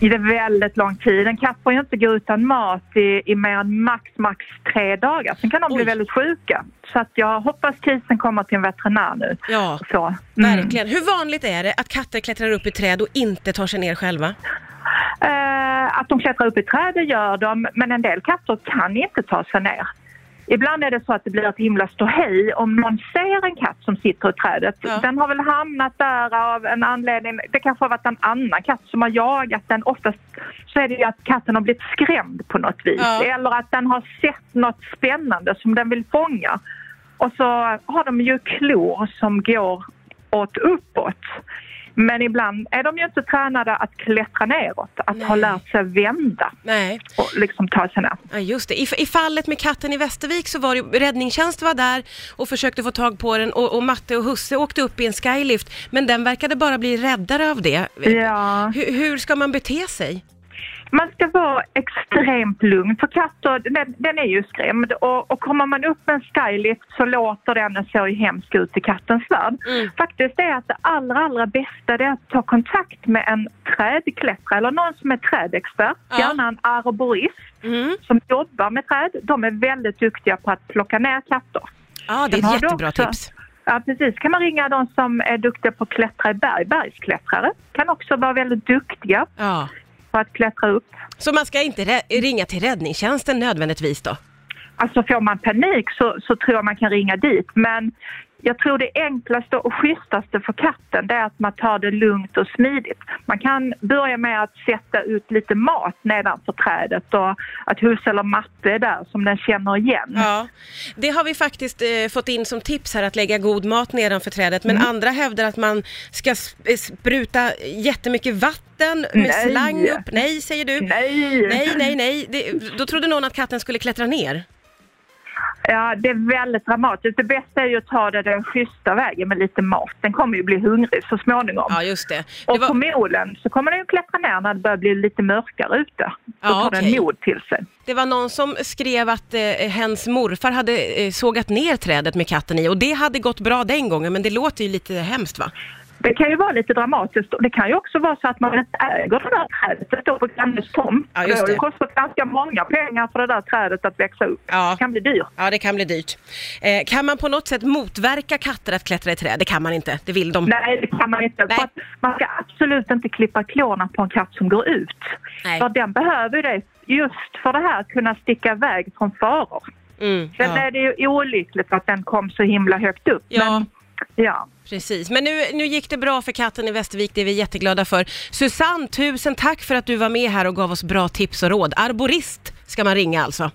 i det är väldigt lång tid. En katt får ju inte gå utan mat i, i mer än max, max tre dagar. Sen kan de bli Oj. väldigt sjuka. Så att jag hoppas kisen kommer till en veterinär nu. Ja, Så. Mm. verkligen. Hur vanligt är det att katter klättrar upp i träd och inte tar sig ner själva? Eh, att de klättrar upp i träd, det gör de, men en del katter kan inte ta sig ner. Ibland är det så att det blir ett himla ståhej om någon ser en katt som sitter i trädet. Ja. Den har väl hamnat där av en anledning. Det kanske har varit en annan katt som har jagat den. Oftast så är det ju att katten har blivit skrämd på något vis. Ja. Eller att den har sett något spännande som den vill fånga. Och så har de ju klor som går åt uppåt. Men ibland är de ju inte tränade att klättra neråt, att ha Nej. lärt sig vända Nej, och liksom ta sig ner. ja, just det. I, I fallet med katten i Västervik så var det ju, räddningstjänst var där och försökte få tag på den och, och Matte och Husse åkte upp i en skylift, men den verkade bara bli räddare av det. Ja. Hur, hur ska man bete sig? Man ska vara extremt lugn för katter, den, den är ju skrämd och, och kommer man upp med en skylift så låter den, den ser ju hemsk ut i kattens värld. Mm. Faktiskt är att det allra, allra bästa är att ta kontakt med en trädklättrare eller någon som är trädexpert, Ja. gärna en arborist Mm. som jobbar med träd. De är väldigt duktiga på att plocka ner katter. Ja, det är ett jättebra också- tips. Ja, precis. Kan man ringa de som är duktiga på att klättra i berg, bergsklättrare. Kan också vara väldigt duktiga Ja. På att klättra upp. Så man ska inte ringa till räddningstjänsten nödvändigtvis då? Alltså får man panik så, så tror jag man kan ringa dit. Men jag tror det enklaste och schysstaste för katten det är att man tar det lugnt och smidigt. Man kan börja med att sätta ut lite mat nedanför trädet och att Husse eller Matte är där som den känner igen. Ja, det har vi faktiskt eh, fått in som tips här att lägga god mat nedanför trädet, men Mm. andra hävdar att man ska sp- spruta jättemycket vatten med Nej. slang upp. Nej, säger du. Nej! Nej, nej, nej. Det, då trodde någon att katten skulle klättra ner. Ja, det är väldigt dramatiskt. Det bästa är ju att ta det den schyssta vägen med lite mat. Den kommer ju bli hungrig så småningom. Ja, just det. det Och var, förmodligen så kommer den ju klättra ner när det börjar bli lite mörkare ute. Då Ja, tar okej. den mod till sig. det var någon som skrev att eh, hens morfar hade eh, sågat ner trädet med katten i och det hade gått bra den gången, men det låter ju lite hemskt va? Det kan ju vara lite dramatiskt och det kan ju också vara så att man inte äger det där trädet. Det på grannens tomt. Ja, det har ju kostat ganska många pengar för det där trädet att växa upp. Ja. Det kan bli dyrt. Ja, det kan bli dyrt. Eh, kan man på något sätt motverka katter att klättra i träd? Det kan man inte, det vill de. Nej, det kan man inte. Nej. För att man ska absolut inte klippa klorna på en katt som går ut. Nej. För den behöver det just för det här att kunna sticka iväg från faror. Mm, Sen ja. är det ju olyckligt att den kom så himla högt upp. Ja. Men, ja. Precis, men nu, nu gick det bra för katten i Västervik, det är vi jätteglada för. Susanne, tusen tack för att du var med här och gav oss bra tips och råd. Arborist ska man ringa alltså.